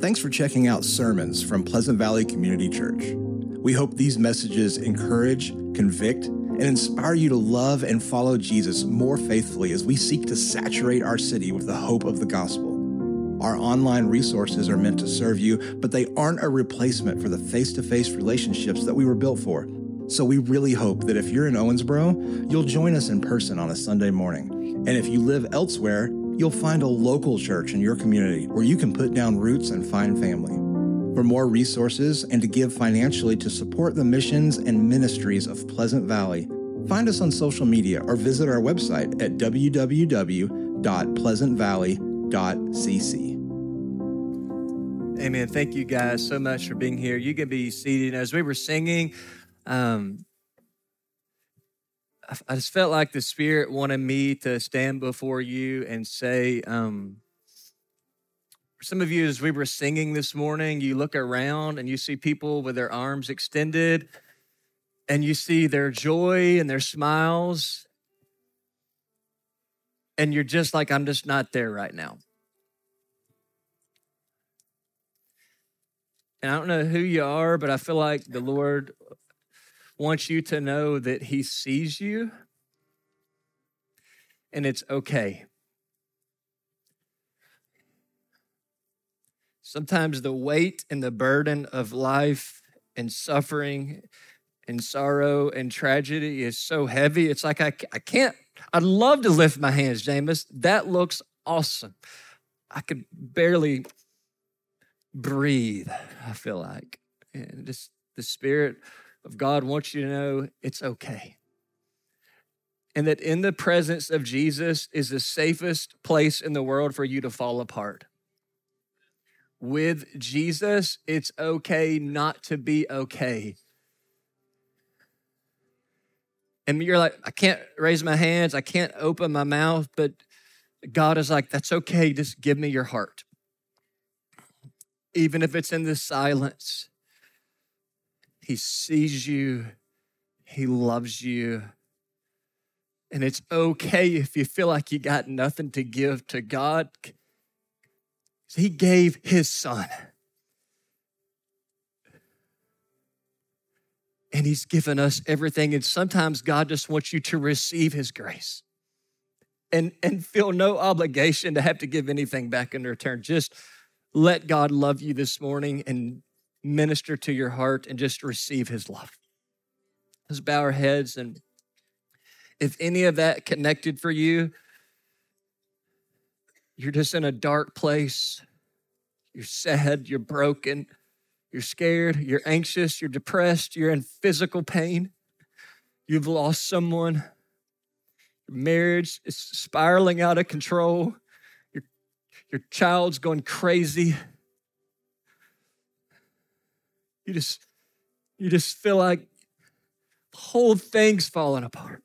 Thanks for checking out sermons from Pleasant Valley Community Church. We hope these messages encourage, convict, and inspire you to love and follow Jesus more faithfully as we seek to saturate our city with the hope of the gospel. Our online resources are meant to serve you, but they aren't a replacement for the face to face relationships that we were built for. So we really hope that if you're in Owensboro, you'll join us in person on a Sunday morning. And if you live elsewhere, you'll find a local church in your community where you can put down roots and find family. For more resources and to give financially to support the missions and ministries of Pleasant Valley, find us on social media or visit our website at www.pleasantvalley.cc. Amen. Thank you guys so much for being here. You can be seated. As we were singing, um, I, just felt like the Spirit wanted me to stand before you and say, um, for some of you, as we were singing this morning, you look around and you see people with their arms extended and you see their joy and their smiles. And you're just like, I'm just not there right now. And I don't know who you are, but I feel like the Lord wants you to know that He sees you and it's okay. Sometimes the weight and the burden of life and suffering and sorrow and tragedy is so heavy. It's like I, I can't, I'd love to lift my hands, James. That looks awesome. I could barely breathe, I feel like. And just the Spirit of God wants you to know it's okay. And that in the presence of Jesus is the safest place in the world for you to fall apart. With Jesus, it's okay not to be okay. And you're like, I can't raise my hands, I can't open my mouth, but God is like, that's okay, just give me your heart. Even if it's in the silence, He sees you, He loves you. And it's okay if you feel like you got nothing to give to God. He gave His Son. And He's given us everything. And sometimes God just wants you to receive His grace and, and feel no obligation to have to give anything back in return. Just let God love you this morning and minister to your heart and just receive His love. Let's bow our heads and if any of that connected for you, you're just in a dark place, you're sad, you're broken, you're scared, you're anxious, you're depressed, you're in physical pain, you've lost someone, your marriage is spiraling out of control, your, your child's going crazy. You just you just feel like the whole thing's falling apart.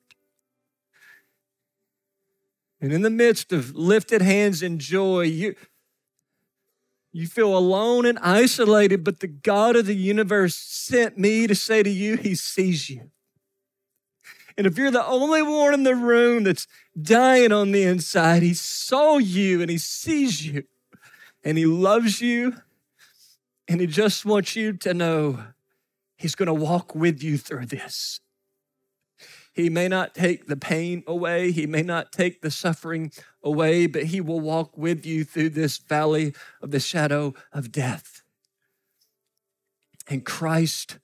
And in the midst of lifted hands and joy, you, you feel alone and isolated, but the God of the universe sent me to say to you, He sees you. And if you're the only one in the room that's dying on the inside, He saw you and He sees you and He loves you. And He just wants you to know He's going to walk with you through this. He may not take the pain away, He may not take the suffering away, but He will walk with you through this valley of the shadow of death. And Christ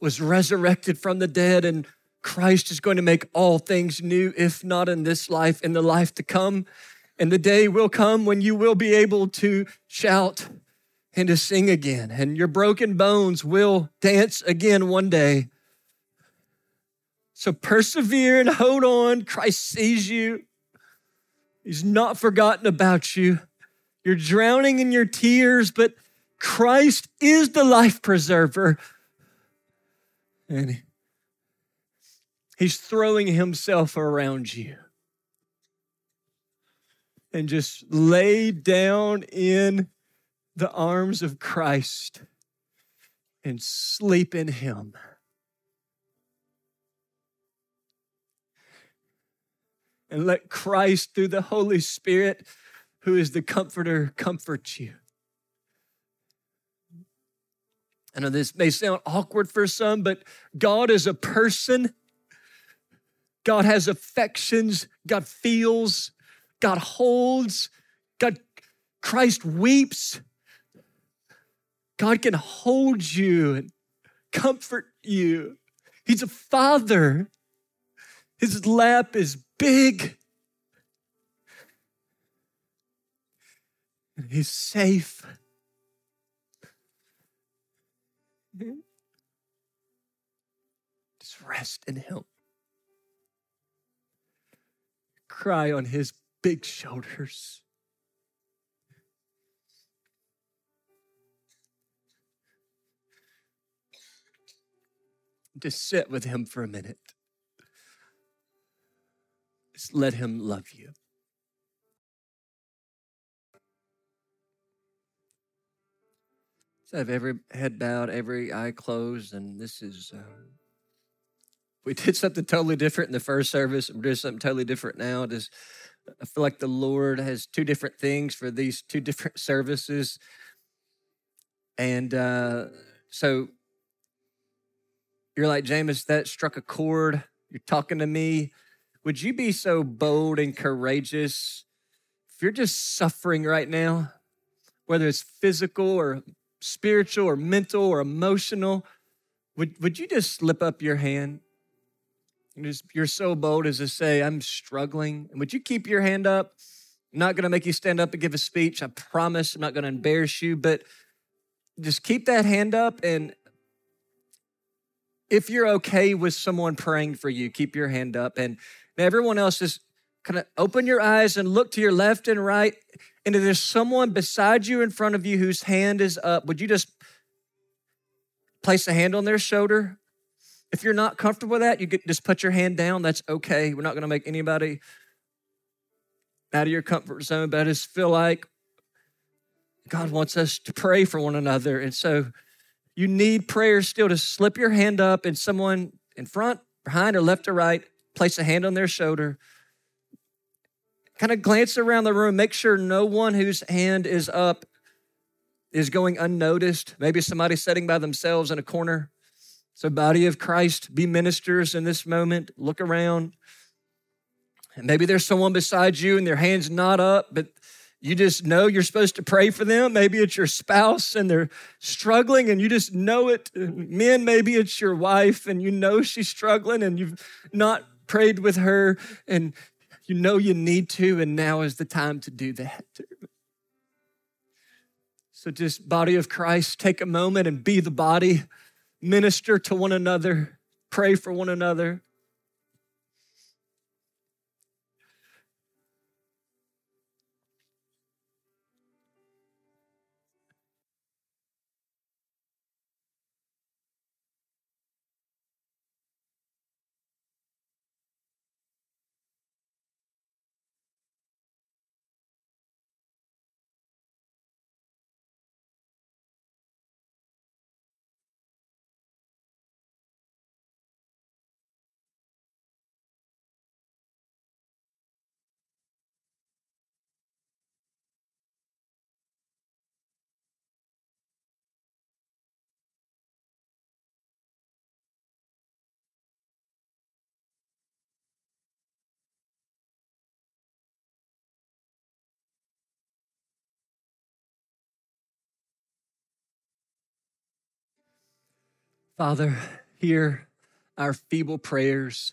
was resurrected from the dead, and Christ is going to make all things new, if not in this life, in the life to come. And the day will come when you will be able to shout and to sing again, and your broken bones will dance again one day. So persevere and hold on. Christ sees you, He's not forgotten about you. You're drowning in your tears, but Christ is the life preserver. And He's throwing Himself around you. And just lay down in the arms of Christ and sleep in Him. and let Christ, through the Holy Spirit, who is the comforter, comfort you. I know this may sound awkward for some, but God is a person. God has affections. God feels. God holds. God, Christ weeps. God can hold you and comfort you. He's a father. His lap is big. And he's safe. Just rest in him. Cry on his big shoulders. Just sit with him for a minute. Just let him love you. So I have every head bowed, every eye closed, and this is. Um, we did something totally different in the first service. We're doing something totally different now. Just, I feel like the Lord has two different things for these two different services, and uh, so you're like James. That struck a chord. You're talking to me. Would you be so bold and courageous if you're just suffering right now, whether it's physical or spiritual or mental or emotional, would, would you just slip up your hand? Just, you're so bold as to say, I'm struggling. And would you keep your hand up? I'm not going to make you stand up and give a speech. I promise I'm not going to embarrass you, but just keep that hand up. And if you're okay with someone praying for you, keep your hand up. And everyone else is kind of open your eyes and look to your left and right and if there's someone beside you in front of you whose hand is up, would you just place a hand on their shoulder? If you're not comfortable with that, you could just put your hand down. That's okay. We're not going to make anybody out of your comfort zone, but I just feel like God wants us to pray for one another. And so you need prayer still to slip your hand up and someone in front, behind, or left or right, place a hand on their shoulder kind of glance around the room, make sure no one whose hand is up is going unnoticed. Maybe somebody sitting by themselves in a corner. So, body of Christ, be ministers in this moment. Look around. And maybe there's someone beside you and their hand's not up, but you just know you're supposed to pray for them. Maybe it's your spouse and they're struggling and you just know it. Men, maybe it's your wife and you know she's struggling and you've not prayed with her and you know you need to, and now is the time to do that. So, just body of Christ, take a moment and be the body, minister to one another, pray for one another. Father, hear our feeble prayers.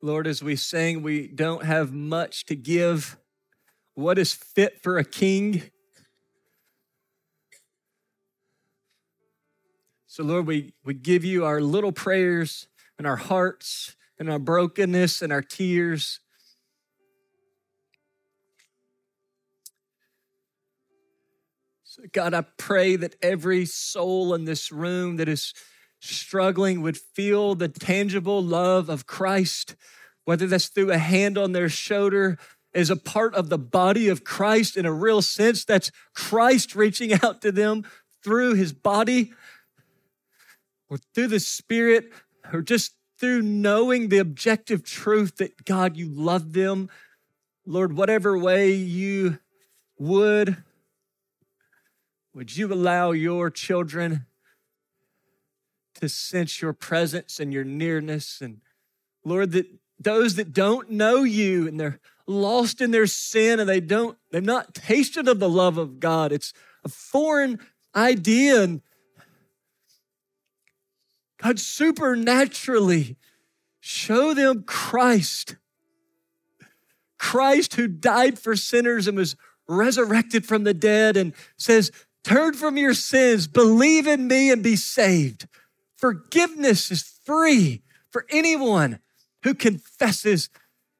Lord, as we sing, we don't have much to give. What is fit for a king? So, Lord, we, we give you our little prayers and our hearts and our brokenness and our tears. God, I pray that every soul in this room that is struggling would feel the tangible love of Christ, whether that's through a hand on their shoulder as a part of the body of Christ in a real sense. That's Christ reaching out to them through his body or through the Spirit or just through knowing the objective truth that God, you love them. Lord, whatever way you would Would you allow your children to sense your presence and your nearness? And Lord, that those that don't know you and they're lost in their sin and they don't, they've not tasted of the love of God. It's a foreign idea. And God supernaturally show them Christ. Christ who died for sinners and was resurrected from the dead and says, Turn from your sins, believe in me, and be saved. Forgiveness is free for anyone who confesses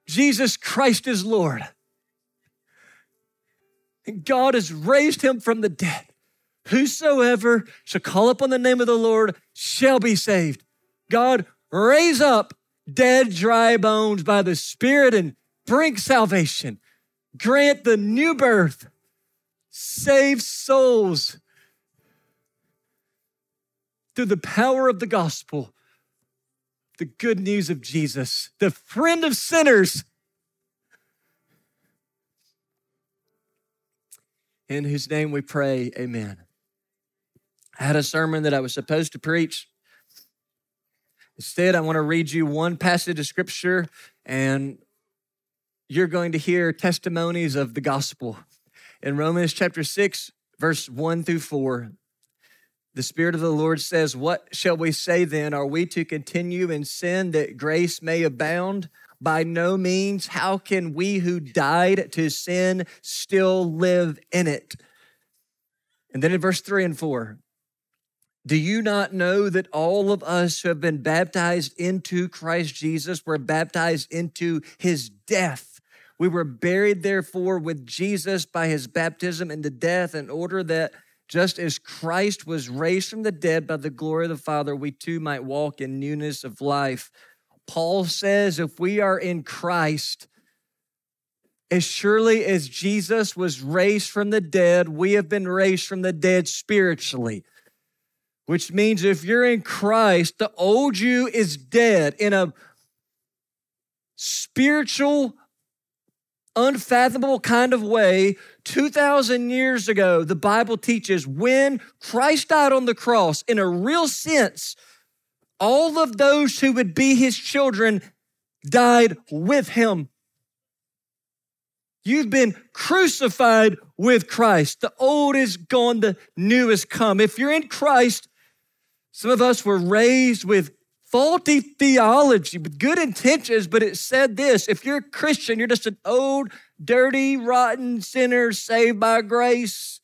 Jesus Christ is Lord. And God has raised him from the dead. Whosoever shall call upon the name of the Lord shall be saved. God, raise up dead, dry bones by the Spirit and bring salvation. Grant the new birth. Save souls through the power of the gospel, the good news of Jesus, the friend of sinners. In whose name we pray, amen. I had a sermon that I was supposed to preach. Instead, I want to read you one passage of scripture, and you're going to hear testimonies of the gospel. In Romans chapter 6, verse 1 through 4, the Spirit of the Lord says, What shall we say then? Are we to continue in sin that grace may abound? By no means. How can we who died to sin still live in it? And then in verse 3 and 4, do you not know that all of us who have been baptized into Christ Jesus were baptized into his death? We were buried, therefore, with Jesus by his baptism into death, in order that just as Christ was raised from the dead by the glory of the Father, we too might walk in newness of life. Paul says if we are in Christ, as surely as Jesus was raised from the dead, we have been raised from the dead spiritually which means if you're in Christ, the old you is dead in a spiritual, unfathomable kind of way. 2,000 years ago, the Bible teaches when Christ died on the cross, in a real sense, all of those who would be his children died with him. You've been crucified with Christ. The old is gone, the new has come. If you're in Christ, some of us were raised with faulty theology, with good intentions, but it said this if you're a Christian, you're just an old, dirty, rotten sinner saved by grace,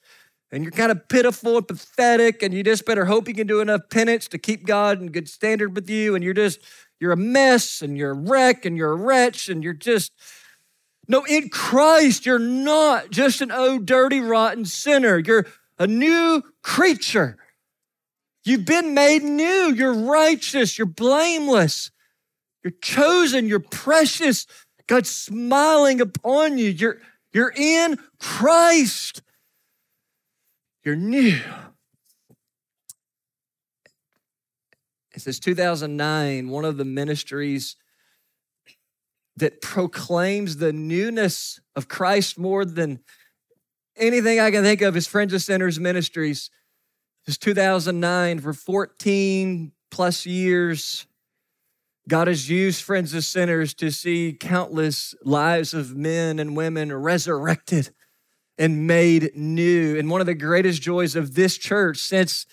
and you're kind of pitiful and pathetic, and you just better hope you can do enough penance to keep God in good standard with you, and you're just, you're a mess, and you're a wreck, and you're a wretch, and you're just, no, in Christ, you're not just an old, dirty, rotten sinner. You're a new creature. You've been made new. You're righteous. You're blameless. You're chosen. You're precious. God's smiling upon you. You're, you're in Christ. You're new. It says 2009, one of the ministries that proclaims the newness of Christ more than anything I can think of is Friends of Sinners Ministries. It's 2009 for 14 plus years. God has used friends of sinners to see countless lives of men and women resurrected and made new. And one of the greatest joys of this church since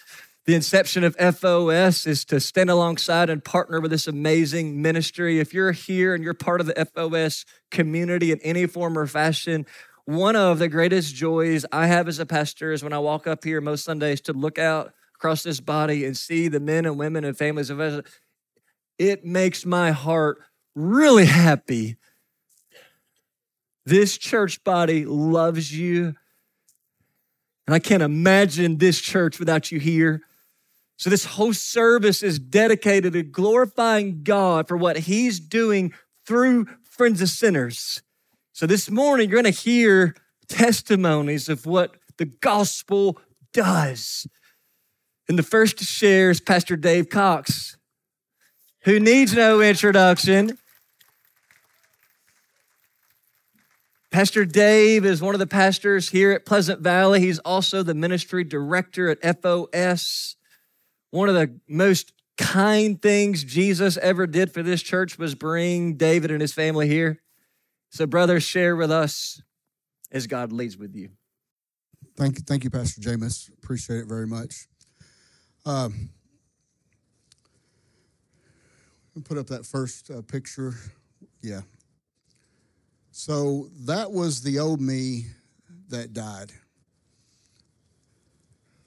the inception of FOS is to stand alongside and partner with this amazing ministry. If you're here and you're part of the FOS community in any form or fashion, one of the greatest joys I have as a pastor is when I walk up here most Sundays to look out across this body and see the men and women and families of us. It makes my heart really happy. This church body loves you. And I can't imagine this church without you here. So, this whole service is dedicated to glorifying God for what He's doing through Friends of Sinners. So this morning, you're going to hear testimonies of what the gospel does. And the first to share is Pastor Dave Cox, who needs no introduction. Pastor Dave is one of the pastors here at Pleasant Valley. He's also the ministry director at FOS. One of the most kind things Jesus ever did for this church was bring David and his family here. So, brothers, share with us as God leads with you. Thank you, thank you, Pastor James. Appreciate it very much. Um, put up that first uh, picture. Yeah. So that was the old me that died.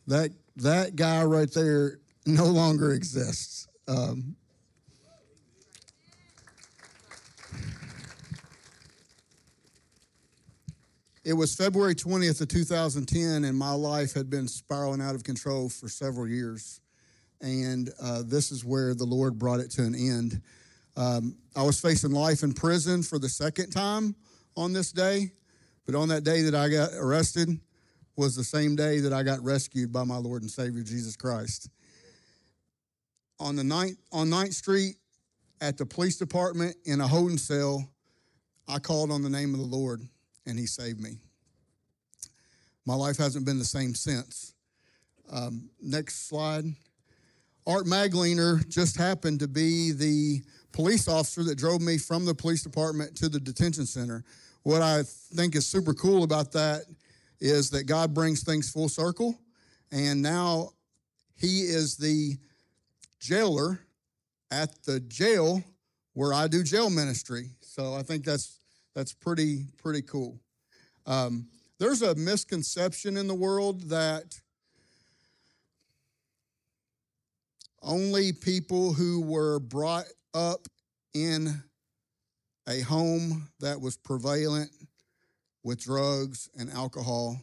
That that guy right there no longer exists. Um, it was February 20th of 2010, and my life had been spiraling out of control for several years. And uh, this is where the Lord brought it to an end. Um, I was facing life in prison for the second time on this day, but on that day that I got arrested was the same day that I got rescued by my Lord and Savior Jesus Christ on the ninth on Ninth Street at the police department in a holding cell. I called on the name of the Lord, and He saved me. My life hasn't been the same since. Um, next slide. Art Magliner just happened to be the police officer that drove me from the police department to the detention center. What I think is super cool about that is that God brings things full circle, and now he is the jailer at the jail where I do jail ministry. So I think that's that's pretty pretty cool. Um, there's a misconception in the world that only people who were brought up in a home that was prevalent with drugs and alcohol,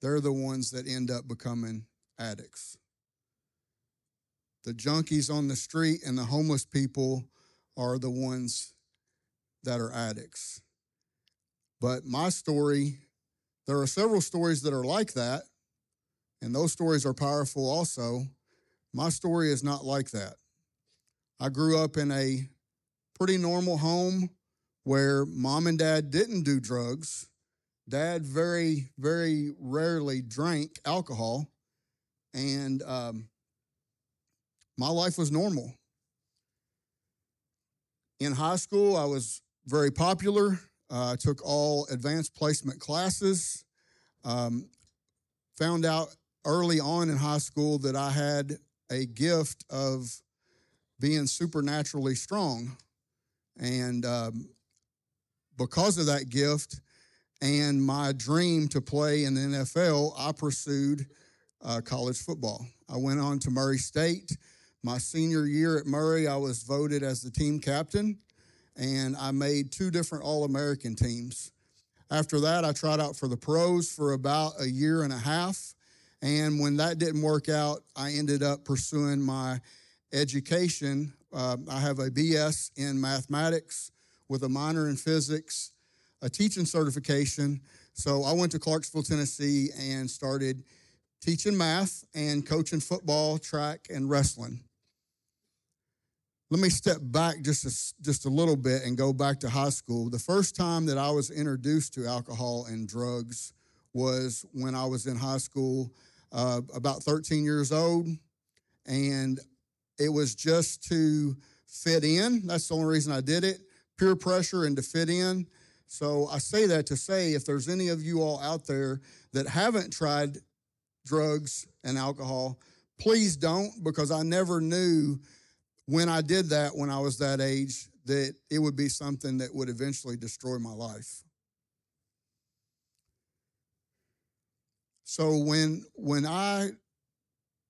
they're the ones that end up becoming addicts the junkies on the street and the homeless people are the ones that are addicts. But my story, there are several stories that are like that, and those stories are powerful also. My story is not like that. I grew up in a pretty normal home where mom and dad didn't do drugs. Dad very, very rarely drank alcohol. And um, my life was normal. In high school, I was very popular. Uh, took all advanced placement classes. Um, found out early on in high school that I had a gift of being supernaturally strong. And um, because of that gift and my dream to play in the NFL, I pursued uh, college football. I went on to Murray State my senior year at Murray, I was voted as the team captain, and I made two different All American teams. After that, I tried out for the pros for about a year and a half. And when that didn't work out, I ended up pursuing my education. Uh, I have a BS in mathematics with a minor in physics, a teaching certification. So I went to Clarksville, Tennessee, and started teaching math and coaching football, track, and wrestling let me step back just a, just a little bit and go back to high school. The first time that I was introduced to alcohol and drugs was when I was in high school, uh, about 13 years old. And it was just to fit in. That's the only reason I did it peer pressure and to fit in. So I say that to say if there's any of you all out there that haven't tried drugs and alcohol, please don't because I never knew when I did that when I was that age, that it would be something that would eventually destroy my life. So when when I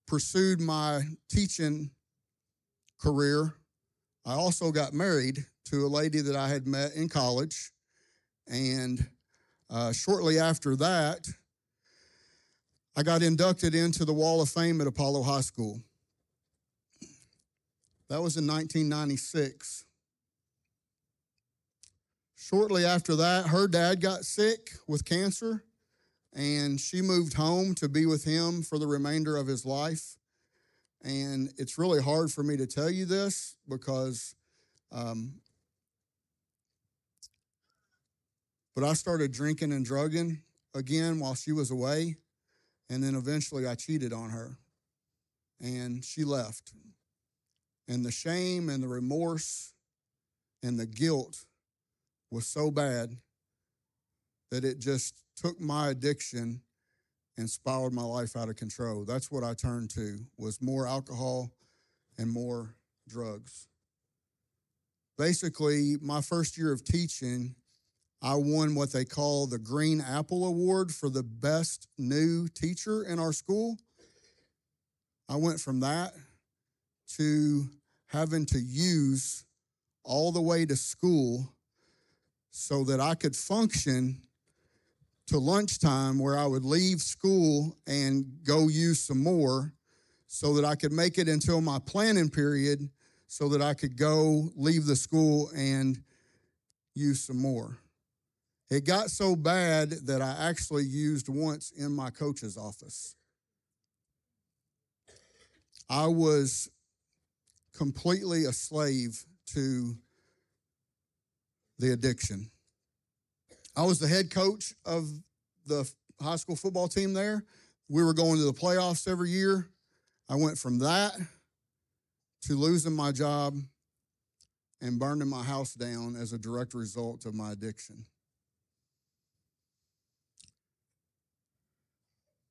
pursued my teaching career, I also got married to a lady that I had met in college, and uh, shortly after that, I got inducted into the Wall of Fame at Apollo High School. That was in 1996. Shortly after that, her dad got sick with cancer, and she moved home to be with him for the remainder of his life. And it's really hard for me to tell you this because, um, But I started drinking and drugging again while she was away. And then eventually I cheated on her and she left. And the shame and the remorse and the guilt was so bad that it just took my addiction and spiraled my life out of control. That's what I turned to was more alcohol and more drugs. Basically, my first year of teaching, I won what they call the Green Apple Award for the best new teacher in our school. I went from that to having to use all the way to school so that I could function to lunchtime where I would leave school and go use some more so that I could make it until my planning period so that I could go leave the school and use some more. It got so bad that I actually used once in my coach's office. I was completely a slave to the addiction. I was the head coach of the high school football team there. We were going to the playoffs every year. I went from that to losing my job and burning my house down as a direct result of my addiction.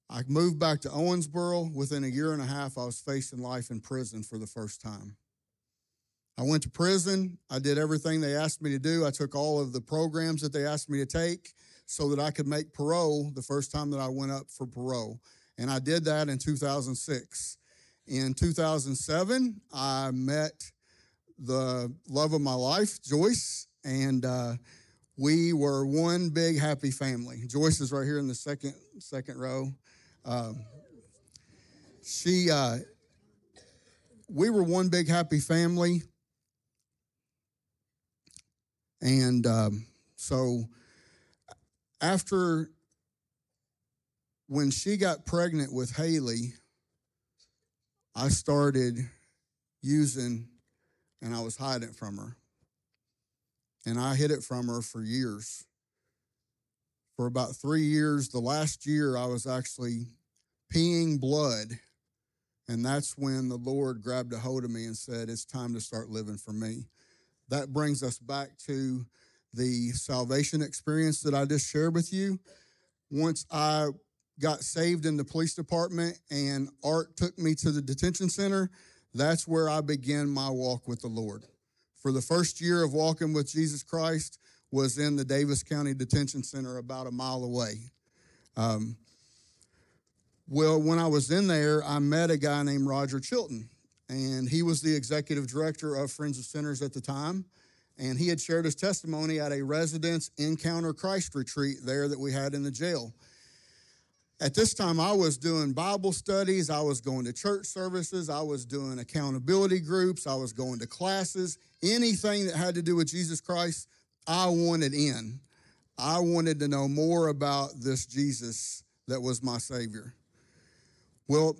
I moved back to Owensboro. Within a year and a half, I was facing life in prison for the first time. I went to prison. I did everything they asked me to do. I took all of the programs that they asked me to take so that I could make parole the first time that I went up for parole. And I did that in 2006. In 2007, I met the love of my life, Joyce, and uh, we were one big happy family. Joyce is right here in the second second row. Um, she, uh, we were one big happy family. And um, so after when she got pregnant with Haley, I started using and I was hiding it from her. And I hid it from her for years. For about three years, the last year, I was actually peeing blood. And that's when the Lord grabbed a hold of me and said, It's time to start living for me. That brings us back to the salvation experience that I just shared with you. Once I got saved in the police department and Art took me to the detention center, that's where I began my walk with the Lord. For the first year of walking with Jesus Christ was in the Daviess County Detention Center about a mile away. Um, well, when I was in there, I met a guy named Roger Chilton, and he was the executive director of Friends of Sinners at the time. And he had shared his testimony at a Residents encounter Christ retreat there that we had in the jail. At this time, I was doing Bible studies, I was going to church services, I was doing accountability groups, I was going to classes, anything that had to do with Jesus Christ, I wanted in. I wanted to know more about this Jesus that was my Savior. Well,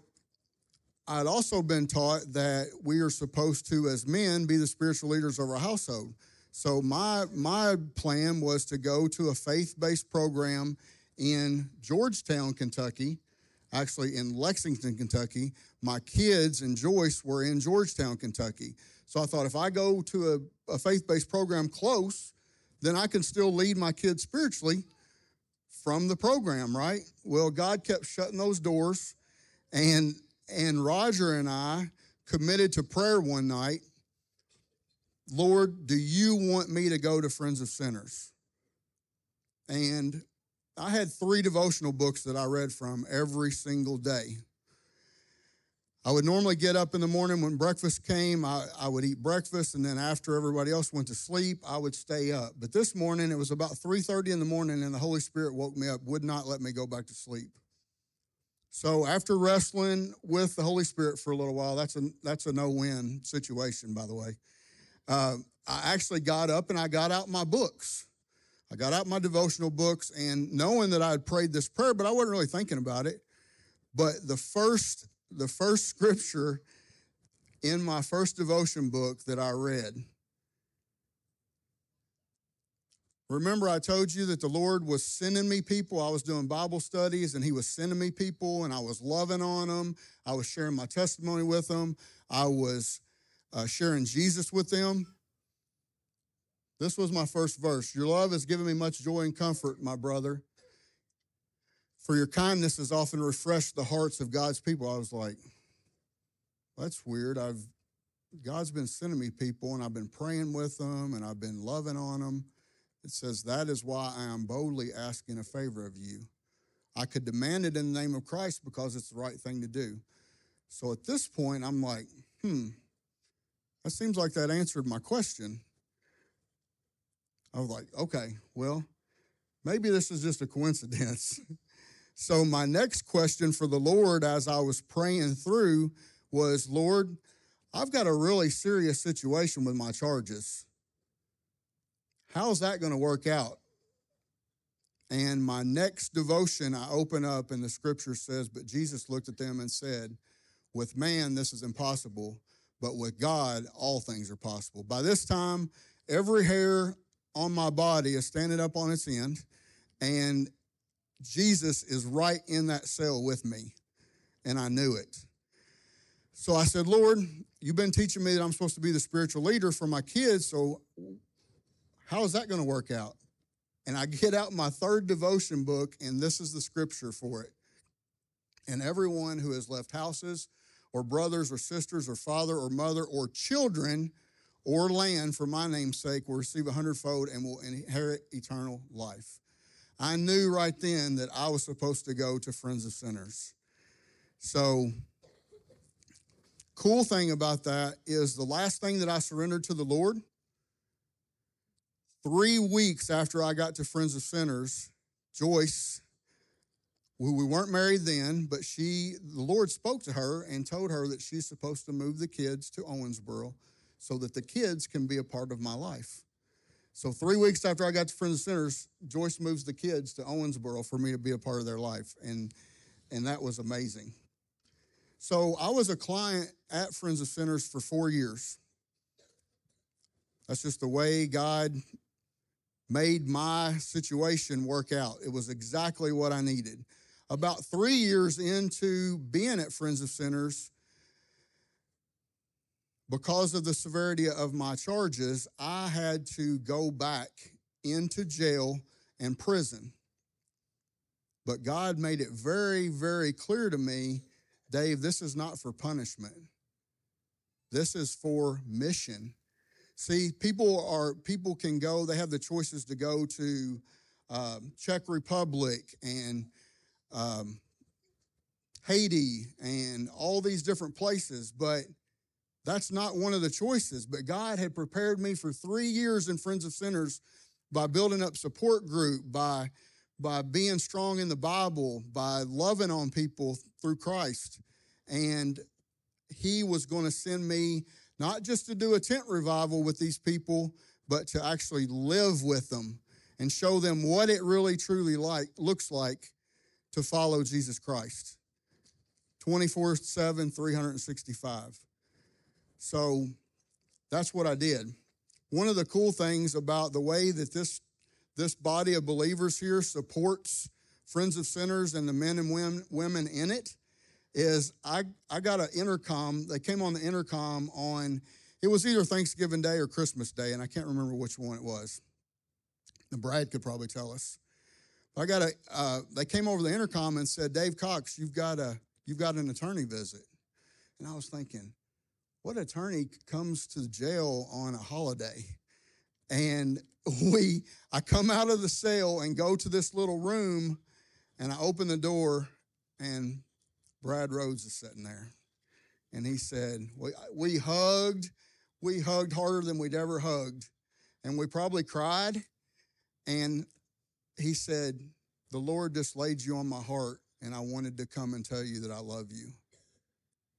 I'd also been taught that we are supposed to, as men, be the spiritual leaders of our household. So my my plan was to go to a faith-based program in Georgetown, Kentucky, actually in Lexington, Kentucky. My kids and Joyce were in Georgetown, Kentucky. So I thought if I go to a, a faith-based program close, then I can still lead my kids spiritually from the program, right? Well, God kept shutting those doors and and Roger and I committed to prayer one night. Lord, do you want me to go to Friends of Sinners? And I had three devotional books that I read from every single day. I would normally get up in the morning when breakfast came. I, I, would eat breakfast, and then after everybody else went to sleep, I would stay up. But this morning, it was about 3:30 in the morning, and the Holy Spirit woke me up, would not let me go back to sleep. So after wrestling with the Holy Spirit for a little while, that's a that's a no-win situation, by the way. Uh, I actually got up and I got out my books. I got out my devotional books and knowing that I had prayed this prayer, but I wasn't really thinking about it. But the first the first scripture in my first devotion book that I read Remember, I told you that the Lord was sending me people. I was doing Bible studies and He was sending me people, and I was loving on them. I was sharing my testimony with them. I was uh, sharing Jesus with them. This was my first verse. Your love has given me much joy and comfort, my brother. For your kindness has often refreshed the hearts of God's people. I was like, that's weird. I've God's been sending me people and I've been praying with them and I've been loving on them. It says, That is why I am boldly asking a favor of you. I could demand it in the name of Christ because it's the right thing to do. So at this point, I'm like, hmm, that seems like that answered my question. I was like, okay, well, maybe this is just a coincidence. so my next question for the Lord as I was praying through was, Lord, I've got a really serious situation with my charges. How's that going to work out? And my next devotion, I open up, and the scripture says, But Jesus looked at them and said, With man, this is impossible, but with God, all things are possible. By this time, every hair on my body is standing up on its end, and Jesus is right in that cell with me. And I knew it. So I said, Lord, you've been teaching me that I'm supposed to be the spiritual leader for my kids. So how is that going to work out? And I get out my third devotion book, and this is the scripture for it. And everyone who has left houses, or brothers, or sisters, or father, or mother, or children, or land for my name's sake will receive a hundredfold and will inherit eternal life. I knew right then that I was supposed to go to Friends of Sinners. So, cool thing about that is the last thing that I surrendered to the Lord Three weeks after I got to Friends of Sinners, Joyce, we weren't married then, but she, the Lord spoke to her and told her that she's supposed to move the kids to Owensboro so that the kids can be a part of my life. So three weeks after I got to Friends of Sinners, Joyce moves the kids to Owensboro for me to be a part of their life. And, and that was amazing. So I was a client at Friends of Sinners for four years. That's just the way God made my situation work out. It was exactly what I needed. About three years into being at Friends of Sinners, because of the severity of my charges, I had to go back into jail and prison. But God made it very, very clear to me Dave, this is not for punishment. This is for mission. See, people are people can go. They have the choices to go to um, Czech Republic and um, Haiti and all these different places, but that's not one of the choices. But God had prepared me for three years in Friends of Sinners by building up support group, by by being strong in the Bible, by loving on people through Christ, and He was going to send me not just to do a tent revival with these people, but to actually live with them and show them what it really truly like looks like to follow Jesus Christ. 24/7 365. So that's what I did. One of the cool things about the way that this this body of believers here supports Friends of Sinners and the men and women in it is I, I got an intercom. They came on the intercom on, it was either Thanksgiving Day or Christmas Day, and I can't remember which one it was. And Brad could probably tell us. I got a, uh, they came over the intercom and said, Dave Cox, you've got a, you've got an attorney visit. And I was thinking, what attorney comes to jail on a holiday? And we, I come out of the cell and go to this little room and I open the door and Brad Rhodes is sitting there. And he said, we, we hugged, we hugged harder than we'd ever hugged. And we probably cried. And he said, The Lord just laid you on my heart, and I wanted to come and tell you that I love you.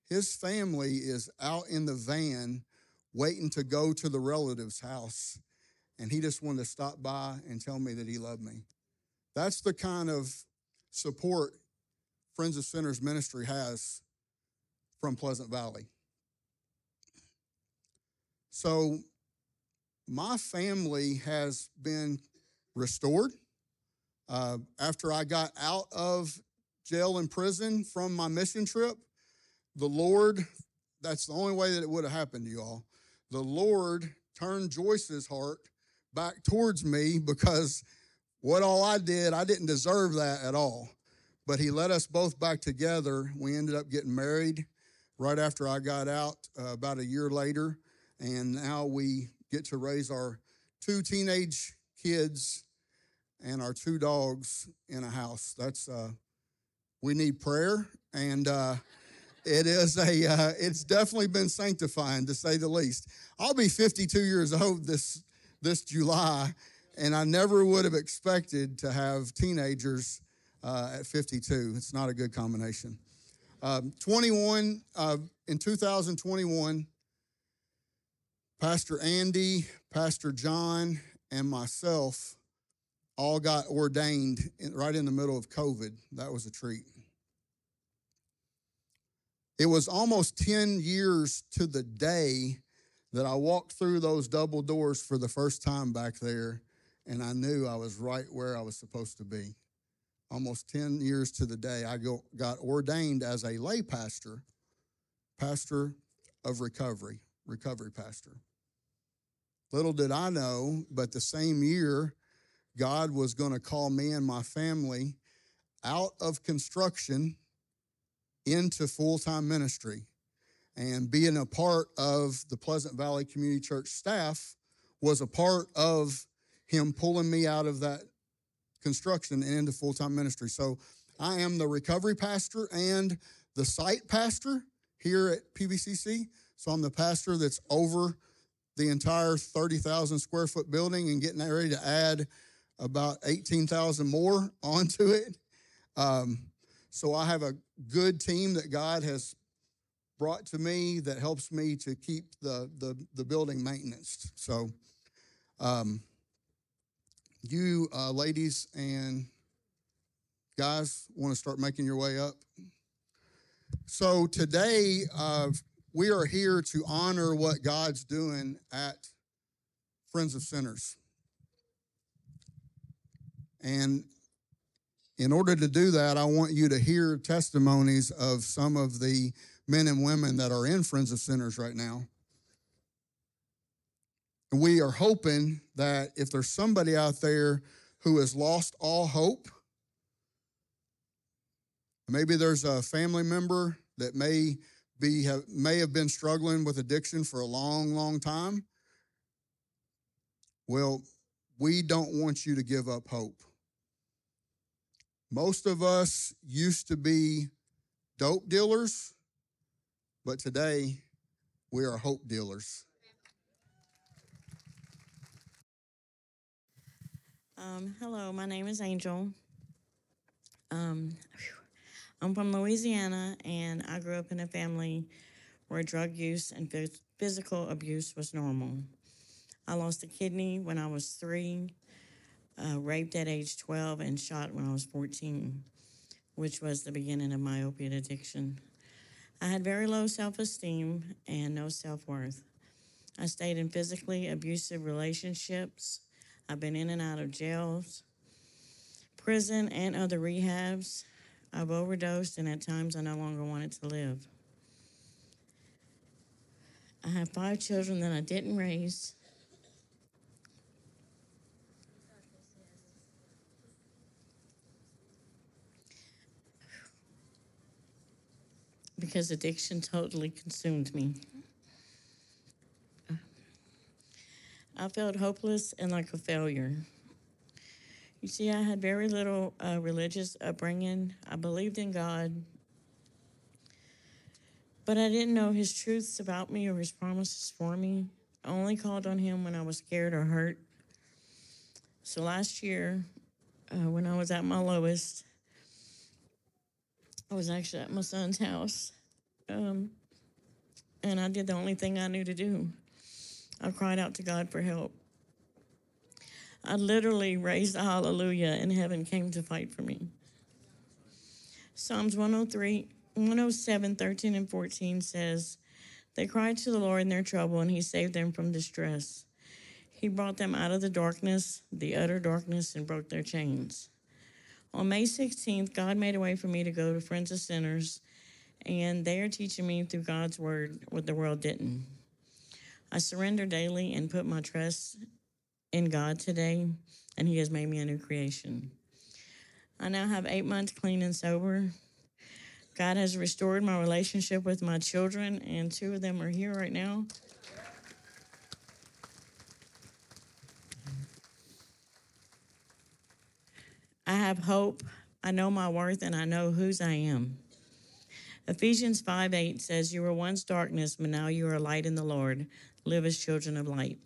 His family is out in the van waiting to go to the relative's house. And he just wanted to stop by and tell me that he loved me. That's the kind of support Friends of Sinners Ministry has from Pleasant Valley. So, my family has been restored. Uh, after I got out of jail and prison from my mission trip, the Lord, that's the only way that it would have happened to you all. The Lord turned Joyce's heart back towards me because what all I did, I didn't deserve that at all. But He led us both back together. We ended up getting married right after I got out, uh, about a year later. And now we get to raise our two teenage kids and our two dogs in a house. That's uh, we need prayer, and uh, it is a uh, it's definitely been sanctifying to say the least. I'll be 52 years old this this July, and I never would have expected to have teenagers uh, at 52. It's not a good combination. Um, 21 uh, in 2021. Pastor Andy, Pastor John, and myself all got ordained in, right in the middle of COVID. That was a treat. It was almost 10 years to the day that I walked through those double doors for the first time back there, and I knew I was right where I was supposed to be. Almost 10 years to the day, I go, got ordained as a lay pastor, pastor of recovery, recovery pastor. Little did I know, but the same year, God was going to call me and my family out of construction into full time ministry. And being a part of the Pleasant Valley Community Church staff was a part of Him pulling me out of that construction and into full time ministry. So I am the recovery pastor and the site pastor here at PVCC. So I'm the pastor that's over the entire 30,000 square foot building and getting ready to add about 18,000 more onto it. Um, so I have a good team that God has brought to me that helps me to keep the the, the building maintenance. So, um, you uh, ladies and guys want to start making your way up. So today uh, we are here to honor what God's doing at Friends of Sinners. And in order to do that, I want you to hear testimonies of some of the men and women that are in Friends of Sinners right now. We are hoping that if there's somebody out there who has lost all hope, maybe there's a family member that may be have, may have been struggling with addiction for a long, long time. Well, we don't want you to give up hope. Most of us used to be dope dealers, but today we are hope dealers. Um, hello, my name is Angel. Um, I'm from Louisiana, and I grew up in a family where drug use and phys- physical abuse was normal. I lost a kidney when I was three uh, raped at age 12 and shot when I was 14, which was the beginning of my opiate addiction. I had very low self esteem and no self worth. I stayed in physically abusive relationships. I've been in and out of jails, prison, and other rehabs. I've overdosed, and at times I no longer wanted to live. I have five children that I didn't raise. because addiction totally consumed me. I felt hopeless and like a failure. You see, I had very little uh, religious upbringing. I believed in God, but I didn't know His truths about me or His promises for me. I only called on Him when I was scared or hurt. So last year, uh, when I was at my lowest, I was actually at my son's house. Um, and I did the only thing I knew to do. I cried out to God for help. I literally raised a hallelujah, and heaven came to fight for me. Psalms 103, 107, 13, and 14 says, They cried to the Lord in their trouble, and he saved them from distress. He brought them out of the darkness, the utter darkness, and broke their chains. On May 16th, God made a way for me to go to Friends of Sinners, and they are teaching me through God's word what the world didn't. I surrender daily and put my trust in God today, and He has made me a new creation. I now have eight months clean and sober. God has restored my relationship with my children, and two of them are here right now. I have hope. I know my worth and I know whose I am. Ephesians 5 8 says, You were once darkness, but now you are light in the Lord. Live as children of light.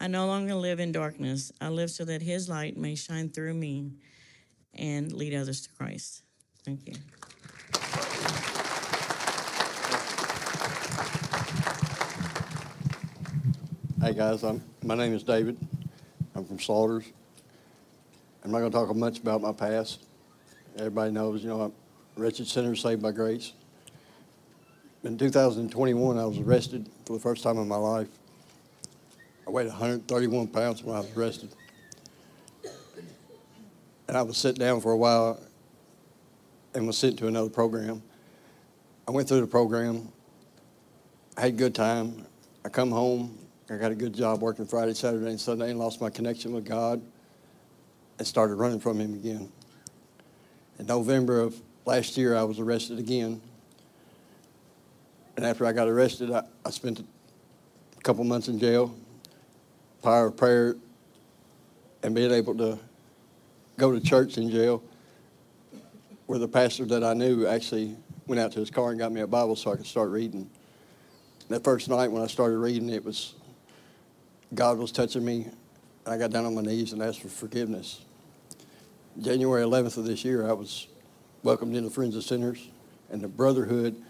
I no longer live in darkness. I live so that His light may shine through me and lead others to Christ. Thank you. Hey guys, I'm, my name is David. I'm from Slaughters. I'm not going to talk much about my past. Everybody knows, you know, I'm wretched sinner saved by grace. In 2021, I was arrested for the first time in my life. I weighed 131 pounds when I was arrested. And I was sit down for a while and was sent to another program. I went through the program, I had a good time. I come home, I got a good job working Friday, Saturday, and Sunday, and lost my connection with God and started running from Him again. In November of last year, I was arrested again. And after I got arrested, I, I spent a couple months in jail, power of prayer, and being able to go to church in jail where the pastor that I knew actually went out to his car and got me a Bible so I could start reading. That first night when I started reading, it was God was touching me. I got down on my knees and asked for forgiveness. January 11th of this year, I was welcomed into Friends of Sinners and the brotherhood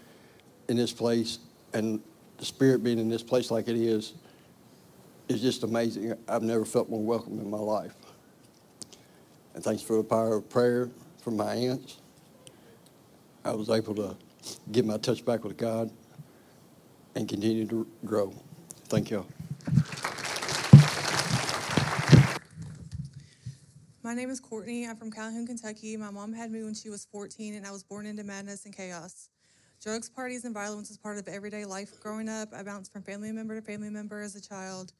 in this place and the spirit being in this place like it is is just amazing. I've never felt more welcome in my life. And thanks for the power of prayer from my aunts. I was able to get my touch back with God and continue to grow. Thank you. My name is Courtney. I'm from Calhoun, Kentucky. My mom had me when she was 14, and I was born into madness and chaos. Drugs, parties, and violence was part of everyday life growing up. I bounced from family member to family member as a child.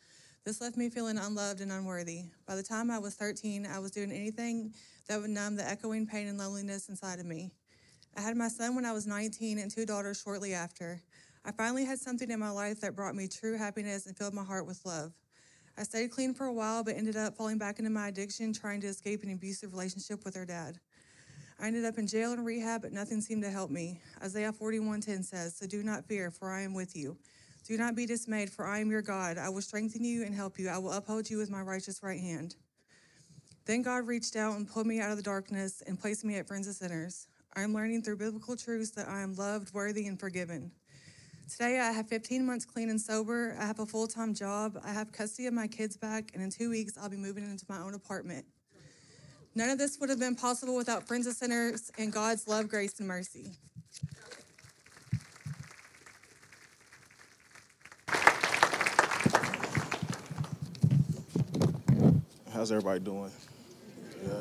This left me feeling unloved and unworthy. By the time I was 13, I was doing anything that would numb the echoing pain and loneliness inside of me. I had my son when I was 19 and two daughters shortly after. I finally had something in my life that brought me true happiness and filled my heart with love. I stayed clean for a while, but ended up falling back into my addiction, trying to escape an abusive relationship with her dad. I ended up in jail and rehab, but nothing seemed to help me. Isaiah 41:10 says, "So do not fear, for I am with you. Do not be dismayed, for I am your God. I will strengthen you and help you. I will uphold you with my righteous right hand." Then God reached out and pulled me out of the darkness and placed me at Friends of Sinners. I am learning through biblical truths that I am loved, worthy, and forgiven. Today, I have 15 months clean and sober. I have a full time job. I have custody of my kids back, and in two weeks, I'll be moving into my own apartment. None of this would have been possible without Friends of Sinners and God's love, grace, and mercy. How's everybody doing? Yeah,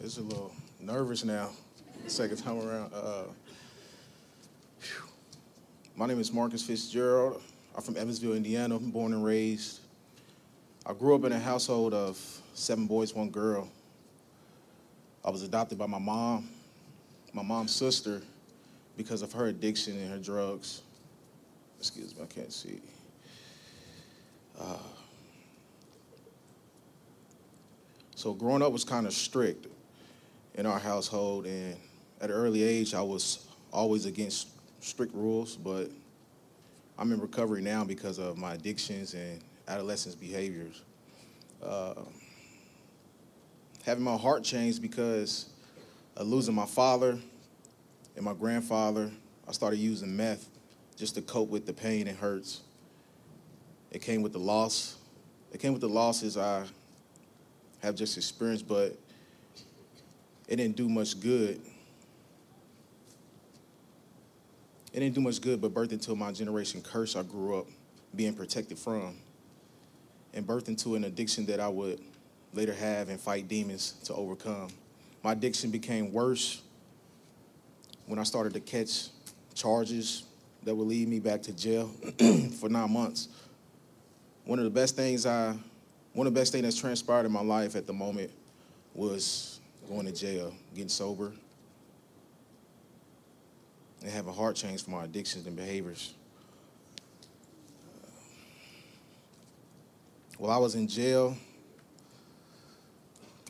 it's a little nervous now. Second time around. Uh, my name is Marcus Fitzgerald. I'm from Evansville, Indiana. I'm born and raised. I grew up in a household of seven boys, one girl. I was adopted by my mom, my mom's sister, because of her addiction and her drugs. Excuse me, I can't see. Uh, So growing up was kind of strict in our household, and at an early age, I was always against strict rules. But I'm in recovery now because of my addictions and adolescence behaviors. Uh, having my heart changed because of losing my father and my grandfather, I started using meth just to cope with the pain and hurts. It came with the loss. It came with the losses I have just experienced, but it didn't do much good. It didn't do much good, but birthed into my generation curse I grew up being protected from. and birthed into an addiction that I would later have and fight demons to overcome. My addiction became worse when I started to catch charges that would lead me back to jail for nine months. One of the best things I, one of the best things that's transpired in my life at the moment was going to jail, getting sober, and have a heart change for my addictions and behaviors. While I was in jail,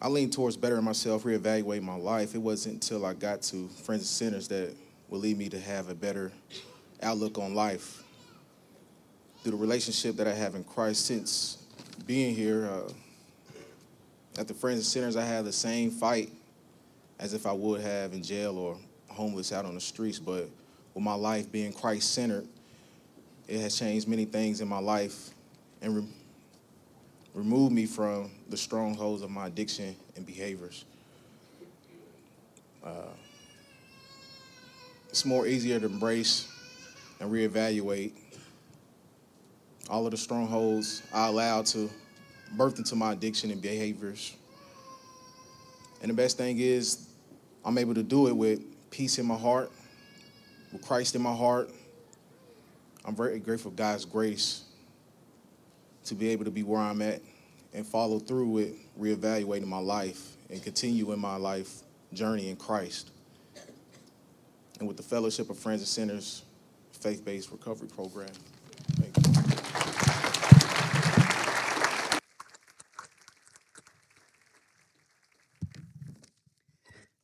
I leaned towards bettering myself, reevaluating my life. It wasn't until I got to Friends and Sinners that would lead me to have a better outlook on life. Through the relationship that I have in Christ since being here, uh, at the Friends and Sinners, I have the same fight as if I would have in jail or homeless out on the streets. But with my life being Christ centered, it has changed many things in my life and re- removed me from the strongholds of my addiction and behaviors. Uh, it's more easier to embrace and reevaluate all of the strongholds I allowed to birth into my addiction and behaviors. And the best thing is, I'm able to do it with peace in my heart, with Christ in my heart. I'm very grateful for God's grace to be able to be where I'm at and follow through with reevaluating my life and continue in my life journey in Christ. And with the Fellowship of Friends and Sinners faith based recovery program.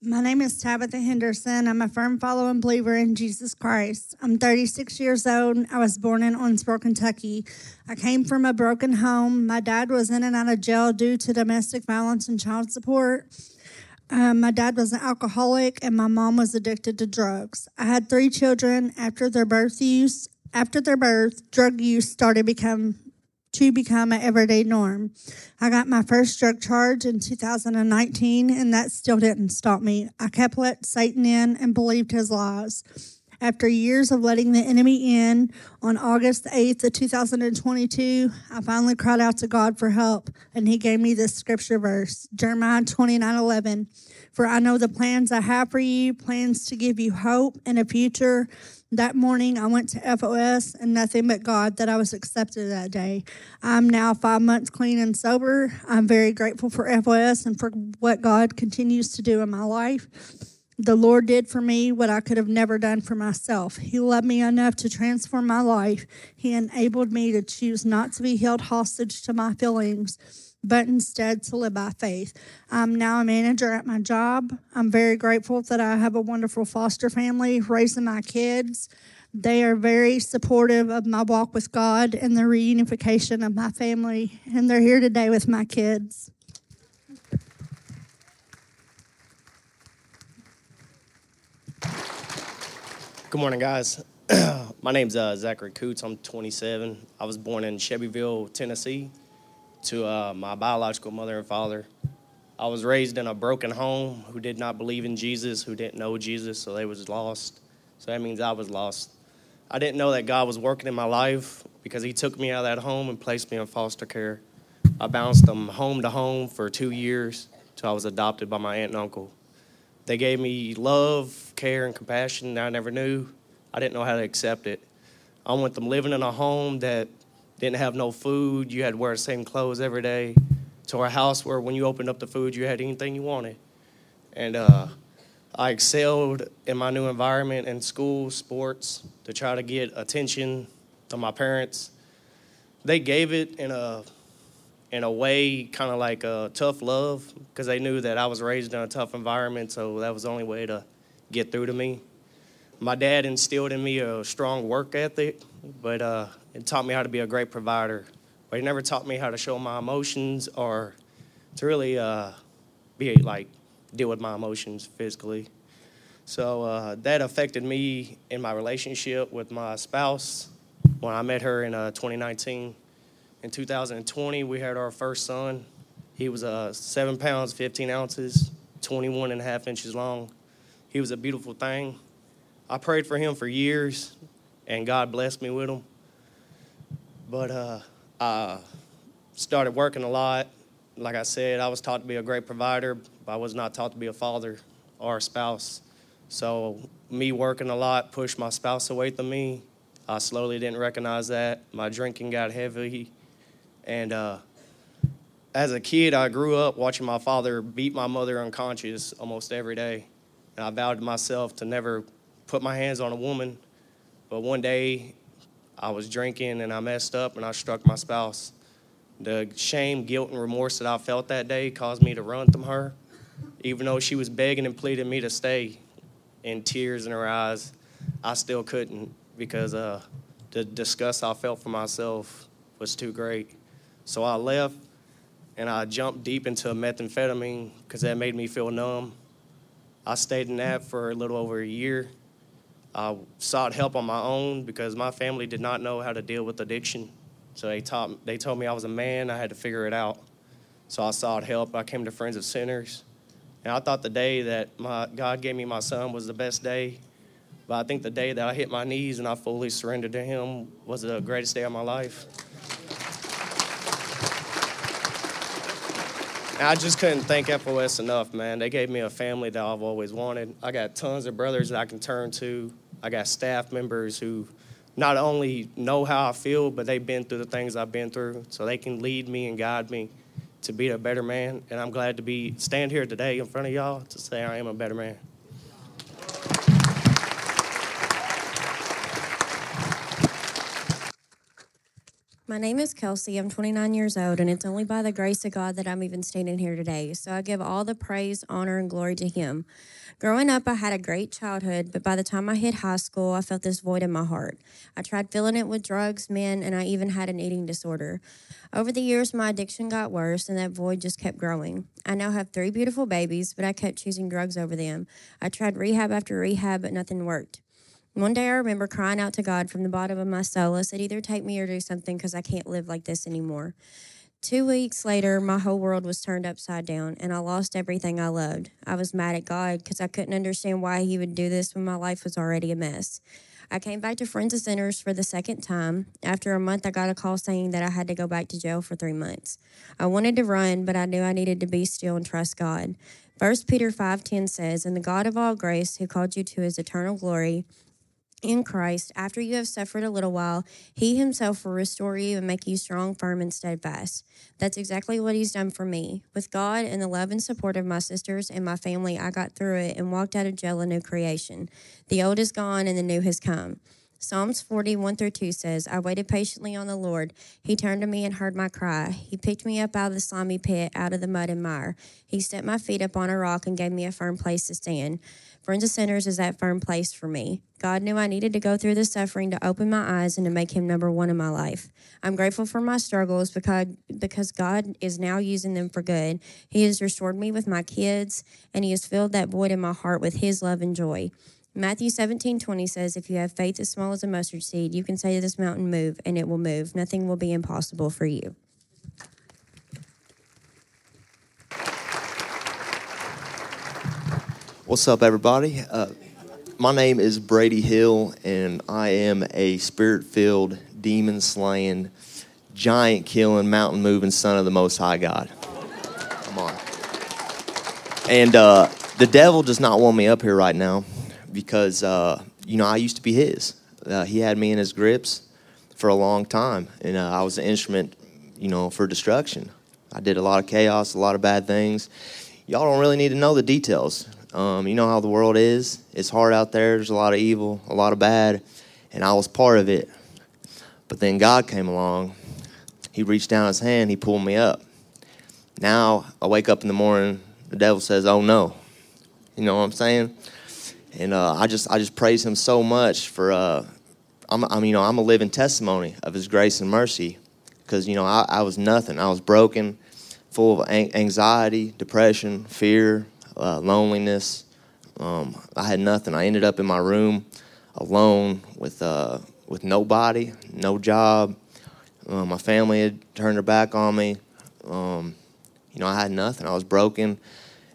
My name is Tabitha Henderson. I'm a firm following believer in Jesus Christ. I'm 36 years old. I was born in Owensboro, Kentucky. I came from a broken home. My dad was in and out of jail due to domestic violence and child support. Um, my dad was an alcoholic, and my mom was addicted to drugs. I had three children. After their birth use, after their birth, drug use started to become to become an everyday norm. I got my first drug charge in 2019, and that still didn't stop me. I kept let Satan in and believed his lies. After years of letting the enemy in, on August 8th of 2022, I finally cried out to God for help, and he gave me this scripture verse, Jeremiah 29, 11. For I know the plans I have for you, plans to give you hope and a future. That morning, I went to FOS and nothing but God that I was accepted that day. I'm now five months clean and sober. I'm very grateful for FOS and for what God continues to do in my life. The Lord did for me what I could have never done for myself. He loved me enough to transform my life. He enabled me to choose not to be held hostage to my feelings but instead to live by faith. I'm now a manager at my job. I'm very grateful that I have a wonderful foster family raising my kids. They are very supportive of my walk with God and the reunification of my family, and they're here today with my kids. Good morning, guys. My name's uh, Zachary Coots. I'm 27. I was born in Shelbyville, Tennessee, to uh, my biological mother and father. I was raised in a broken home who did not believe in Jesus, who didn't know Jesus, so they was lost. So that means I was lost. I didn't know that God was working in my life because He took me out of that home and placed me in foster care. I bounced them home to home for two years till I was adopted by my aunt and uncle. They gave me love, care, and compassion that I never knew. I didn't know how to accept it. I went from living in a home that didn't have no food, you had to wear the same clothes every day, to a house where when you opened up the food, you had anything you wanted. And uh, I excelled in my new environment in school, sports, to try to get attention to my parents. They gave it in a in a way, kind of like a tough love, because they knew that I was raised in a tough environment, so that was the only way to get through to me. My dad instilled in me a strong work ethic, but uh, it taught me how to be a great provider. But he never taught me how to show my emotions or to really uh, be like deal with my emotions physically. So uh, that affected me in my relationship with my spouse when I met her in uh, 2019. In 2020, we had our first son. He was uh, seven pounds, 15 ounces, 21 and a half inches long. He was a beautiful thing. I prayed for him for years, and God blessed me with him. But uh, uh, started working a lot. Like I said, I was taught to be a great provider, but I was not taught to be a father or a spouse. So, me working a lot pushed my spouse away from me. I slowly didn't recognize that. My drinking got heavy. And uh, as a kid, I grew up watching my father beat my mother unconscious almost every day. And I vowed to myself to never put my hands on a woman. But one day, I was drinking and I messed up and I struck my spouse. The shame, guilt, and remorse that I felt that day caused me to run from her, even though she was begging and pleading me to stay. In tears in her eyes, I still couldn't because uh, the disgust I felt for myself was too great. So I left and I jumped deep into methamphetamine because that made me feel numb. I stayed in that for a little over a year. I sought help on my own because my family did not know how to deal with addiction. So they taught they told me I was a man, I had to figure it out. So I sought help. I came to Friends of Sinners. And I thought the day that my God gave me my son was the best day. But I think the day that I hit my knees and I fully surrendered to him was the greatest day of my life. I just couldn't thank FOS enough, man. They gave me a family that I've always wanted. I got tons of brothers that I can turn to. I got staff members who not only know how I feel, but they've been through the things I've been through, so they can lead me and guide me to be a better man. And I'm glad to be stand here today in front of y'all to say I am a better man. My name is Kelsey. I'm 29 years old, and it's only by the grace of God that I'm even standing here today. So I give all the praise, honor, and glory to Him. Growing up, I had a great childhood, but by the time I hit high school, I felt this void in my heart. I tried filling it with drugs, men, and I even had an eating disorder. Over the years, my addiction got worse, and that void just kept growing. I now have three beautiful babies, but I kept choosing drugs over them. I tried rehab after rehab, but nothing worked. One day I remember crying out to God from the bottom of my soul. I said, either take me or do something because I can't live like this anymore. Two weeks later, my whole world was turned upside down and I lost everything I loved. I was mad at God because I couldn't understand why He would do this when my life was already a mess. I came back to Friends of Sinners for the second time. After a month, I got a call saying that I had to go back to jail for three months. I wanted to run, but I knew I needed to be still and trust God. 1 Peter 5.10 says, And the God of all grace, who called you to his eternal glory, in Christ, after you have suffered a little while, he himself will restore you and make you strong, firm, and steadfast. That's exactly what he's done for me. With God and the love and support of my sisters and my family, I got through it and walked out of jail a new creation. The old is gone and the new has come. Psalms 41 through 2 says, I waited patiently on the Lord. He turned to me and heard my cry. He picked me up out of the slimy pit, out of the mud and mire. He set my feet up on a rock and gave me a firm place to stand. Friends of Sinners is that firm place for me. God knew I needed to go through the suffering to open my eyes and to make Him number one in my life. I'm grateful for my struggles because, because God is now using them for good. He has restored me with my kids, and He has filled that void in my heart with His love and joy. Matthew 17, 20 says, If you have faith as small as a mustard seed, you can say to this mountain, Move, and it will move. Nothing will be impossible for you. What's up, everybody? Uh, my name is Brady Hill, and I am a spirit filled, demon slaying, giant killing, mountain moving son of the Most High God. Come on. And uh, the devil does not want me up here right now because, uh, you know, I used to be his. Uh, he had me in his grips for a long time, and uh, I was an instrument, you know, for destruction. I did a lot of chaos, a lot of bad things. Y'all don't really need to know the details. Um, you know how the world is. It's hard out there. There's a lot of evil, a lot of bad, and I was part of it. But then God came along. He reached down his hand. He pulled me up. Now I wake up in the morning. The devil says, "Oh no," you know what I'm saying? And uh, I just I just praise Him so much for uh, I'm, I'm you know I'm a living testimony of His grace and mercy because you know I, I was nothing I was broken, full of anxiety, depression, fear, uh, loneliness. Um, I had nothing. I ended up in my room alone with uh, with nobody, no job. Uh, my family had turned their back on me. Um, you know, I had nothing. I was broken.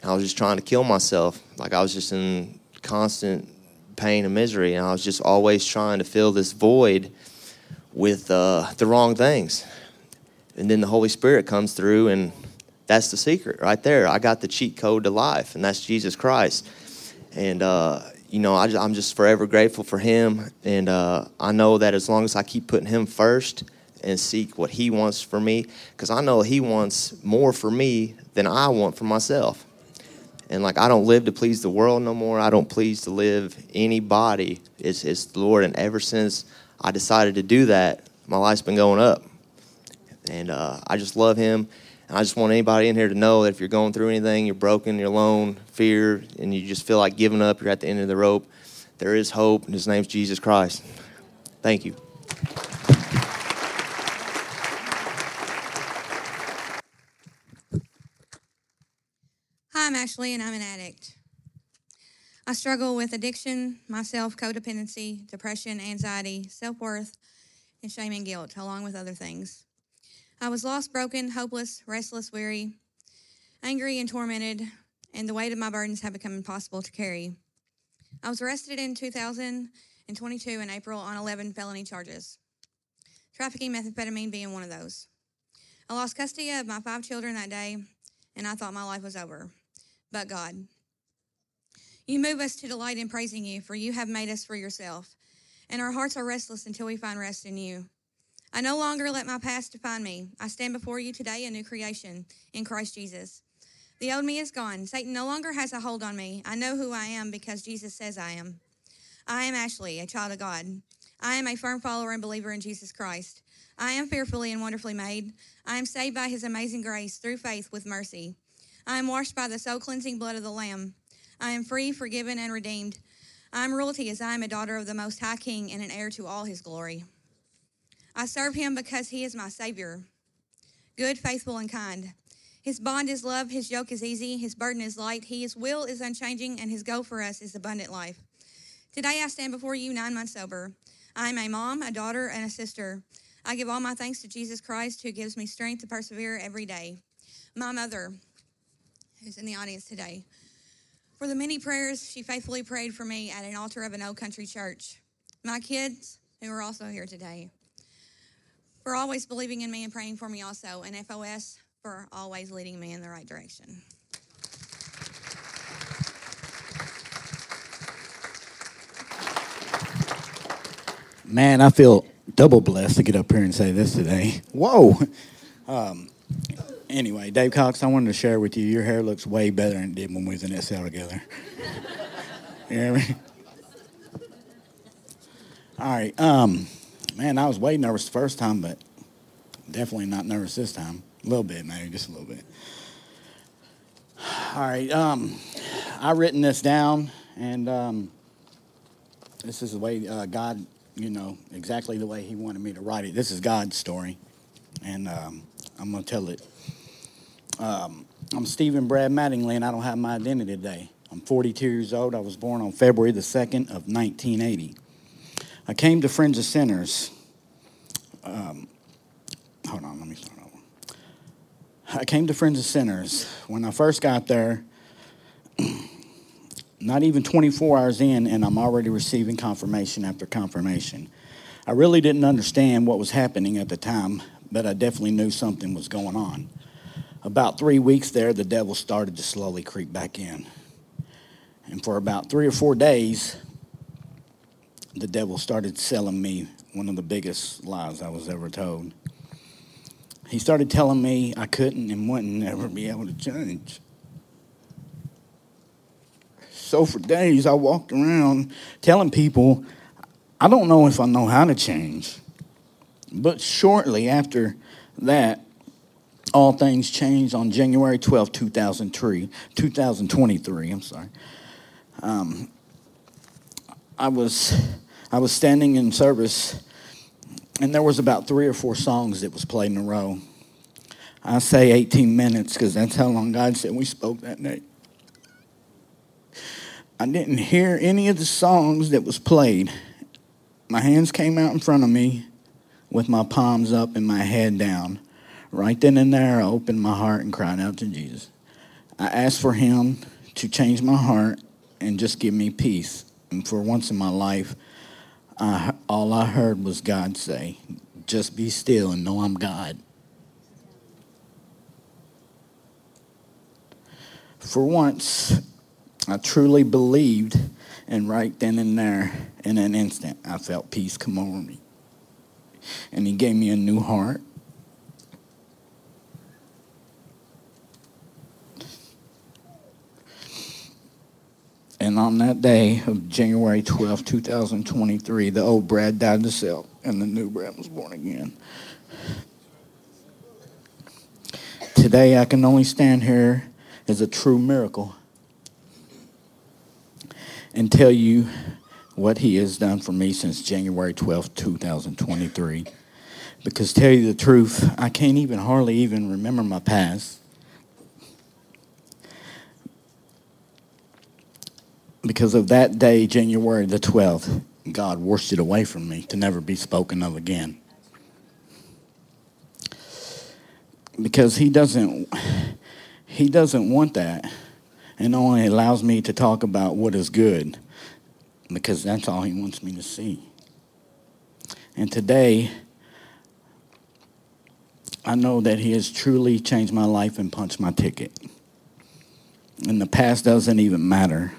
I was just trying to kill myself. Like I was just in constant pain and misery, and I was just always trying to fill this void with uh, the wrong things. And then the Holy Spirit comes through, and that's the secret right there. I got the cheat code to life, and that's Jesus Christ. And, uh, you know, I, am just forever grateful for him. And uh, I know that as long as I keep putting him first and seek what he wants for me, because I know he wants more for me than I want for myself. And like, I don't live to please the world no more. I don't please to live anybody. It's, it's the Lord. And ever since I decided to do that, my life's been going up. And uh, I just love him. And I just want anybody in here to know that if you're going through anything, you're broken, you're alone, fear, and you just feel like giving up, you're at the end of the rope, there is hope, and his name's Jesus Christ. Thank you. Hi, I'm Ashley, and I'm an addict. I struggle with addiction, myself, codependency, depression, anxiety, self worth, and shame and guilt, along with other things. I was lost, broken, hopeless, restless, weary, angry, and tormented, and the weight of my burdens had become impossible to carry. I was arrested in 2022 in April on 11 felony charges, trafficking methamphetamine being one of those. I lost custody of my five children that day, and I thought my life was over. But God, you move us to delight in praising you, for you have made us for yourself, and our hearts are restless until we find rest in you. I no longer let my past define me. I stand before you today a new creation in Christ Jesus. The old me is gone. Satan no longer has a hold on me. I know who I am because Jesus says I am. I am Ashley, a child of God. I am a firm follower and believer in Jesus Christ. I am fearfully and wonderfully made. I am saved by his amazing grace through faith with mercy. I am washed by the soul cleansing blood of the Lamb. I am free, forgiven, and redeemed. I am royalty as I am a daughter of the Most High King and an heir to all his glory. I serve him because he is my Savior, good, faithful, and kind. His bond is love, his yoke is easy, his burden is light, his will is unchanging, and his goal for us is abundant life. Today I stand before you nine months sober. I am a mom, a daughter, and a sister. I give all my thanks to Jesus Christ who gives me strength to persevere every day. My mother, who's in the audience today, for the many prayers she faithfully prayed for me at an altar of an old country church. My kids, who are also here today for always believing in me and praying for me also, and FOS for always leading me in the right direction. Man, I feel double blessed to get up here and say this today. Whoa. Um, anyway, Dave Cox, I wanted to share with you your hair looks way better than it did when we was in that cell together. you? All right. Um, man, I was way nervous the first time, but definitely not nervous this time. A little bit, maybe, just a little bit. All right, um, I've written this down, and um, this is the way uh, God, you know, exactly the way He wanted me to write it. This is God's story, and um, I'm going to tell it. Um, I'm Stephen Brad Mattingly, and I don't have my identity today. I'm 42 years old. I was born on February the 2nd of 1980. I came to Friends of Sinners. Um, hold on, let me start over. I came to Friends of Sinners. When I first got there, not even 24 hours in, and I'm already receiving confirmation after confirmation. I really didn't understand what was happening at the time, but I definitely knew something was going on. About three weeks there, the devil started to slowly creep back in. And for about three or four days, the devil started selling me one of the biggest lies I was ever told. He started telling me I couldn't and wouldn't ever be able to change. So for days, I walked around telling people, I don't know if I know how to change. But shortly after that, all things changed on January 12, 2003, 2023. I'm sorry. Um, I was I was standing in service, and there was about three or four songs that was played in a row. I say 18 minutes because that's how long God said we spoke that night. I didn't hear any of the songs that was played. My hands came out in front of me with my palms up and my head down. Right then and there, I opened my heart and cried out to Jesus. I asked for him to change my heart and just give me peace. And for once in my life, I, all I heard was God say, Just be still and know I'm God. For once, I truly believed, and right then and there, in an instant, I felt peace come over me. And He gave me a new heart, And on that day of January 12, 2023, the old Brad died to self and the new Brad was born again. Today, I can only stand here as a true miracle and tell you what he has done for me since January 12, 2023. Because tell you the truth, I can't even hardly even remember my past. Because of that day, January the 12th, God washed it away from me to never be spoken of again. Because he doesn't he doesn't want that and only allows me to talk about what is good because that's all he wants me to see. And today I know that he has truly changed my life and punched my ticket. And the past doesn't even matter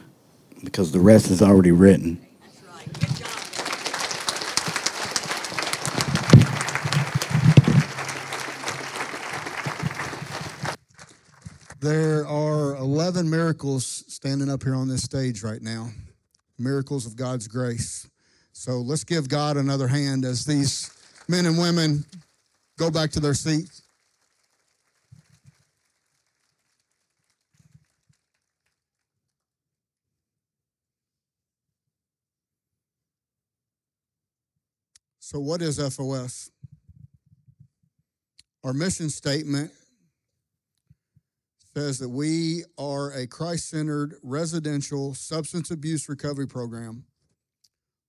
because the rest is already written. There are 11 miracles standing up here on this stage right now. Miracles of God's grace. So let's give God another hand as these men and women go back to their seats. So, what is FOS? Our mission statement says that we are a Christ centered residential substance abuse recovery program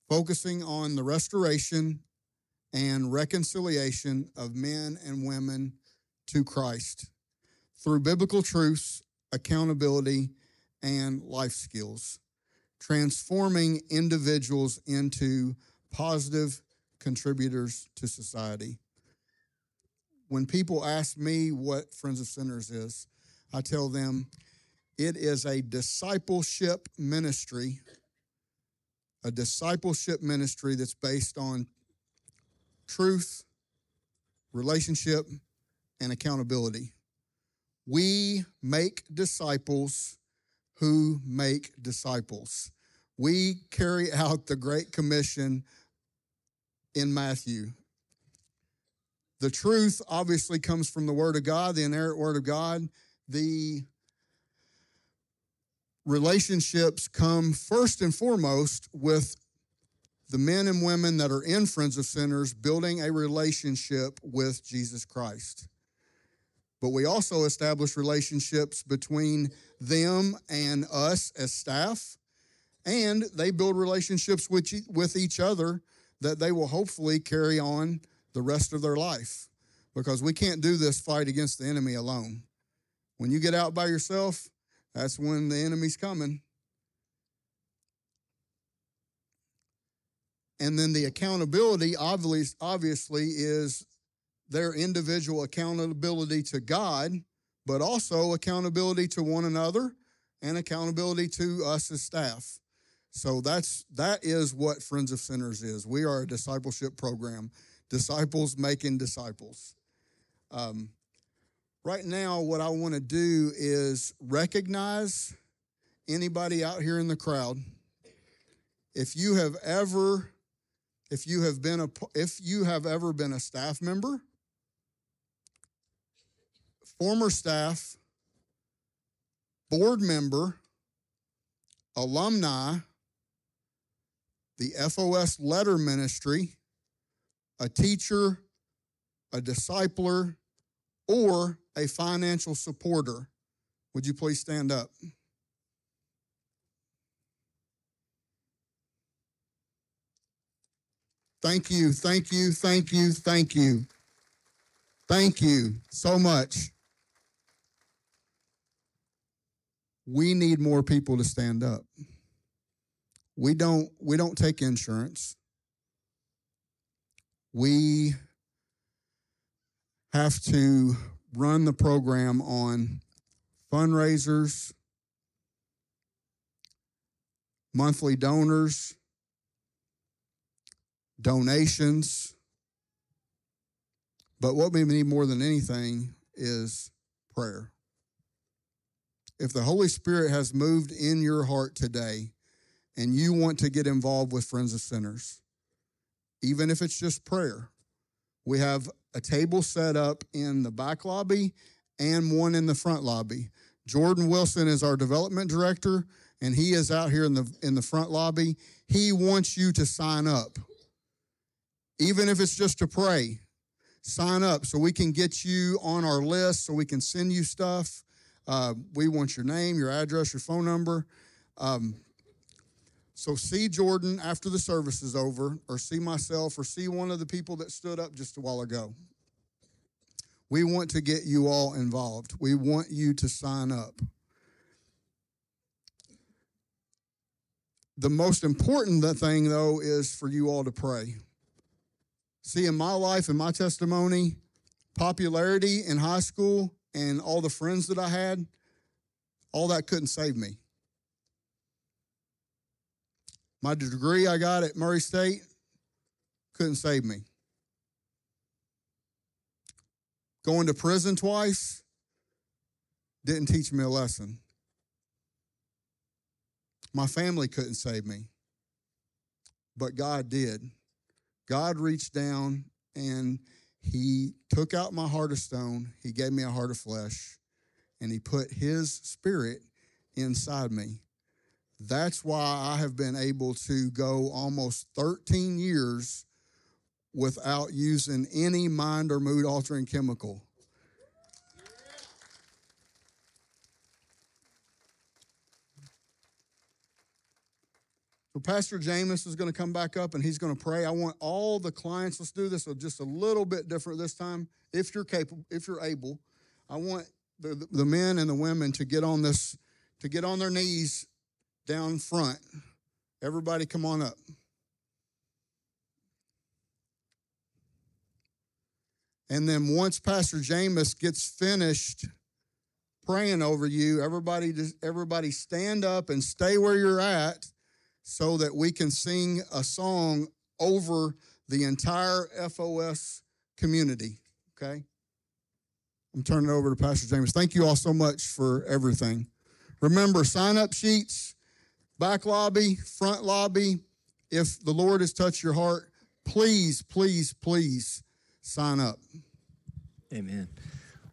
focusing on the restoration and reconciliation of men and women to Christ through biblical truths, accountability, and life skills, transforming individuals into positive contributors to society. When people ask me what Friends of Sinners is, I tell them it is a discipleship ministry, a discipleship ministry that's based on truth, relationship, and accountability. We make disciples who make disciples. We carry out the Great Commission in Matthew. The truth obviously comes from the Word of God, the inerrant Word of God. The relationships come first and foremost with the men and women that are in Friends of Sinners building a relationship with Jesus Christ. But we also establish relationships between them and us as staff, and they build relationships with, with each other that they will hopefully carry on the rest of their life because we can't do this fight against the enemy alone. When you get out by yourself, that's when the enemy's coming. And then the accountability obviously, obviously is their individual accountability to God, but also accountability to one another and accountability to us as staff. So that's that is what Friends of Sinners is. We are a discipleship program, disciples making disciples. Um, right now, what I want to do is recognize anybody out here in the crowd. If you have ever, if you have been a, if you have ever been a staff member, former staff, board member, alumni the FOS letter ministry, a teacher, a discipler, or a financial supporter. Would you please stand up? Thank you, thank you, thank you, thank you. Thank you so much. We need more people to stand up we don't we don't take insurance we have to run the program on fundraisers monthly donors, donations. But what we need more than anything is prayer. If the Holy Spirit has moved in your heart today and you want to get involved with Friends of Sinners, even if it's just prayer, we have a table set up in the back lobby and one in the front lobby. Jordan Wilson is our development director, and he is out here in the in the front lobby. He wants you to sign up, even if it's just to pray. Sign up so we can get you on our list, so we can send you stuff. Uh, we want your name, your address, your phone number. Um, so see Jordan after the service is over, or see myself, or see one of the people that stood up just a while ago. We want to get you all involved. We want you to sign up. The most important thing, though, is for you all to pray. See, in my life and my testimony, popularity in high school and all the friends that I had, all that couldn't save me. My degree I got at Murray State couldn't save me. Going to prison twice didn't teach me a lesson. My family couldn't save me, but God did. God reached down and He took out my heart of stone, He gave me a heart of flesh, and He put His Spirit inside me. That's why I have been able to go almost 13 years without using any mind or mood altering chemical. So Pastor James is going to come back up and he's going to pray. I want all the clients. Let's do this just a little bit different this time, if you're capable, if you're able. I want the, the men and the women to get on this, to get on their knees down front. Everybody, come on up. And then once Pastor James gets finished praying over you, everybody just everybody stand up and stay where you're at so that we can sing a song over the entire FOS community. Okay? I'm turning it over to Pastor James. Thank you all so much for everything. Remember, sign up sheets, back lobby, front lobby. If the Lord has touched your heart, please, please, please sign up. Amen.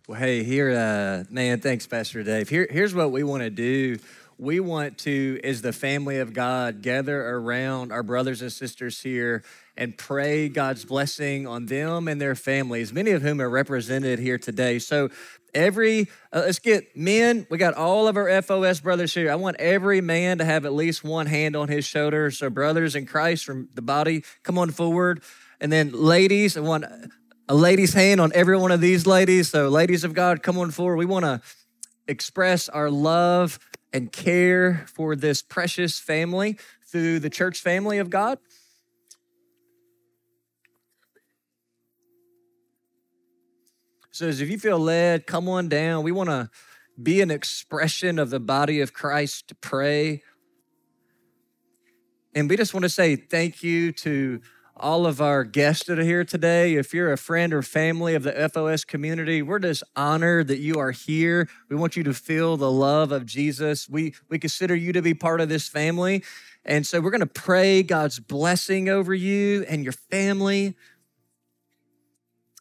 Well, hey, here, uh, man, thanks, Pastor Dave. Here, here's what we want to do we want to, as the family of God, gather around our brothers and sisters here and pray God's blessing on them and their families, many of whom are represented here today. So, every, uh, let's get men, we got all of our FOS brothers here. I want every man to have at least one hand on his shoulder. So, brothers in Christ from the body, come on forward. And then, ladies, I want a lady's hand on every one of these ladies. So, ladies of God, come on forward. We want to express our love and care for this precious family through the church family of God. So, as if you feel led, come on down. We want to be an expression of the body of Christ to pray. And we just want to say thank you to all of our guests that are here today. If you're a friend or family of the FOS community, we're just honored that you are here. We want you to feel the love of Jesus. We, we consider you to be part of this family. And so we're going to pray God's blessing over you and your family.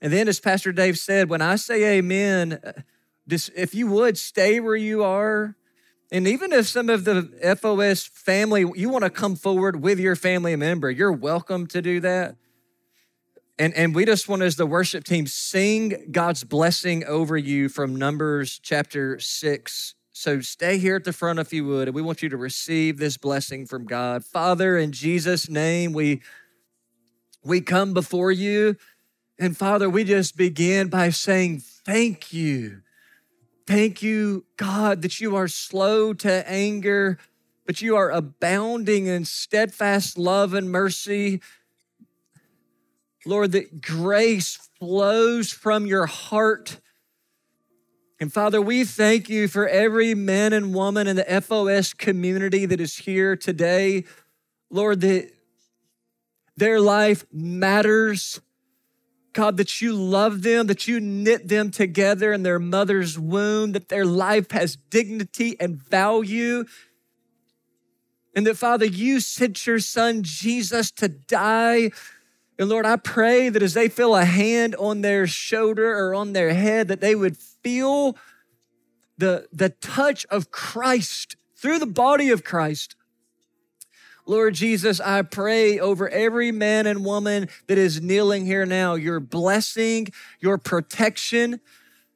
And then, as Pastor Dave said, when I say amen, uh, this, if you would stay where you are, and even if some of the FOS family, you want to come forward with your family member, you're welcome to do that. And, and we just want, as the worship team, sing God's blessing over you from Numbers chapter 6. So stay here at the front if you would, and we want you to receive this blessing from God. Father, in Jesus' name, we, we come before you. And Father, we just begin by saying thank you Thank you, God, that you are slow to anger, but you are abounding in steadfast love and mercy. Lord, that grace flows from your heart. And Father, we thank you for every man and woman in the FOS community that is here today. Lord, that their life matters. God, that you love them, that you knit them together in their mother's womb, that their life has dignity and value. And that, Father, you sent your son Jesus to die. And Lord, I pray that as they feel a hand on their shoulder or on their head, that they would feel the, the touch of Christ through the body of Christ. Lord Jesus, I pray over every man and woman that is kneeling here now, your blessing, your protection.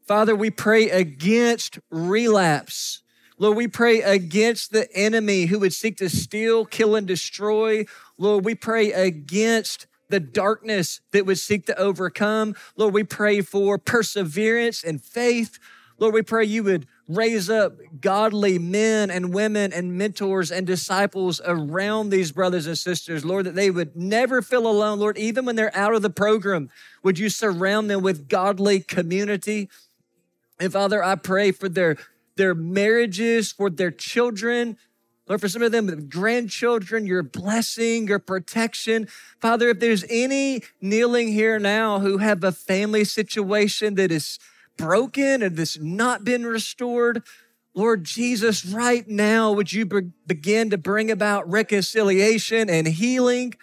Father, we pray against relapse. Lord, we pray against the enemy who would seek to steal, kill, and destroy. Lord, we pray against the darkness that would seek to overcome. Lord, we pray for perseverance and faith. Lord, we pray you would raise up godly men and women and mentors and disciples around these brothers and sisters, Lord, that they would never feel alone. Lord, even when they're out of the program, would you surround them with godly community? And Father, I pray for their, their marriages, for their children, Lord, for some of them, grandchildren, your blessing, your protection. Father, if there's any kneeling here now who have a family situation that is broken and that's not been restored, Lord Jesus, right now, would you be- begin to bring about reconciliation and healing?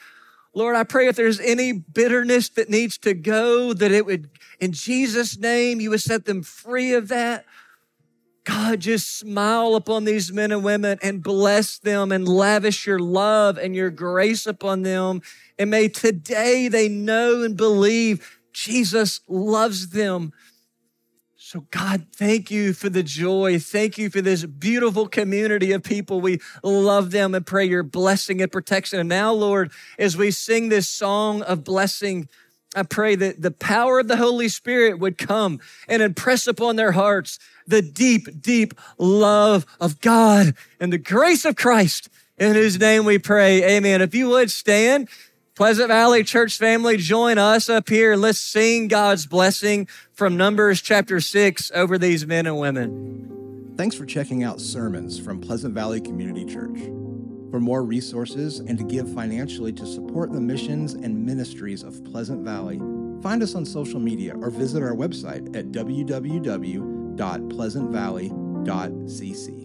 Lord, I pray if there's any bitterness that needs to go, that it would, in Jesus' name, you would set them free of that. God, just smile upon these men and women and bless them and lavish your love and your grace upon them. And may today they know and believe Jesus loves them. So, God, thank you for the joy. Thank you for this beautiful community of people. We love them and pray your blessing and protection. And now, Lord, as we sing this song of blessing, I pray that the power of the Holy Spirit would come and impress upon their hearts the deep, deep love of God and the grace of Christ. In whose name we pray. Amen. If you would stand, Pleasant Valley Church family, join us up here let's sing God's blessing from Numbers chapter 6 over these men and women. Thanks for checking out sermons from Pleasant Valley Community Church. For more resources and to give financially to support the missions and ministries of Pleasant Valley, find us on social media or visit our website at www.pleasantvalley.cc.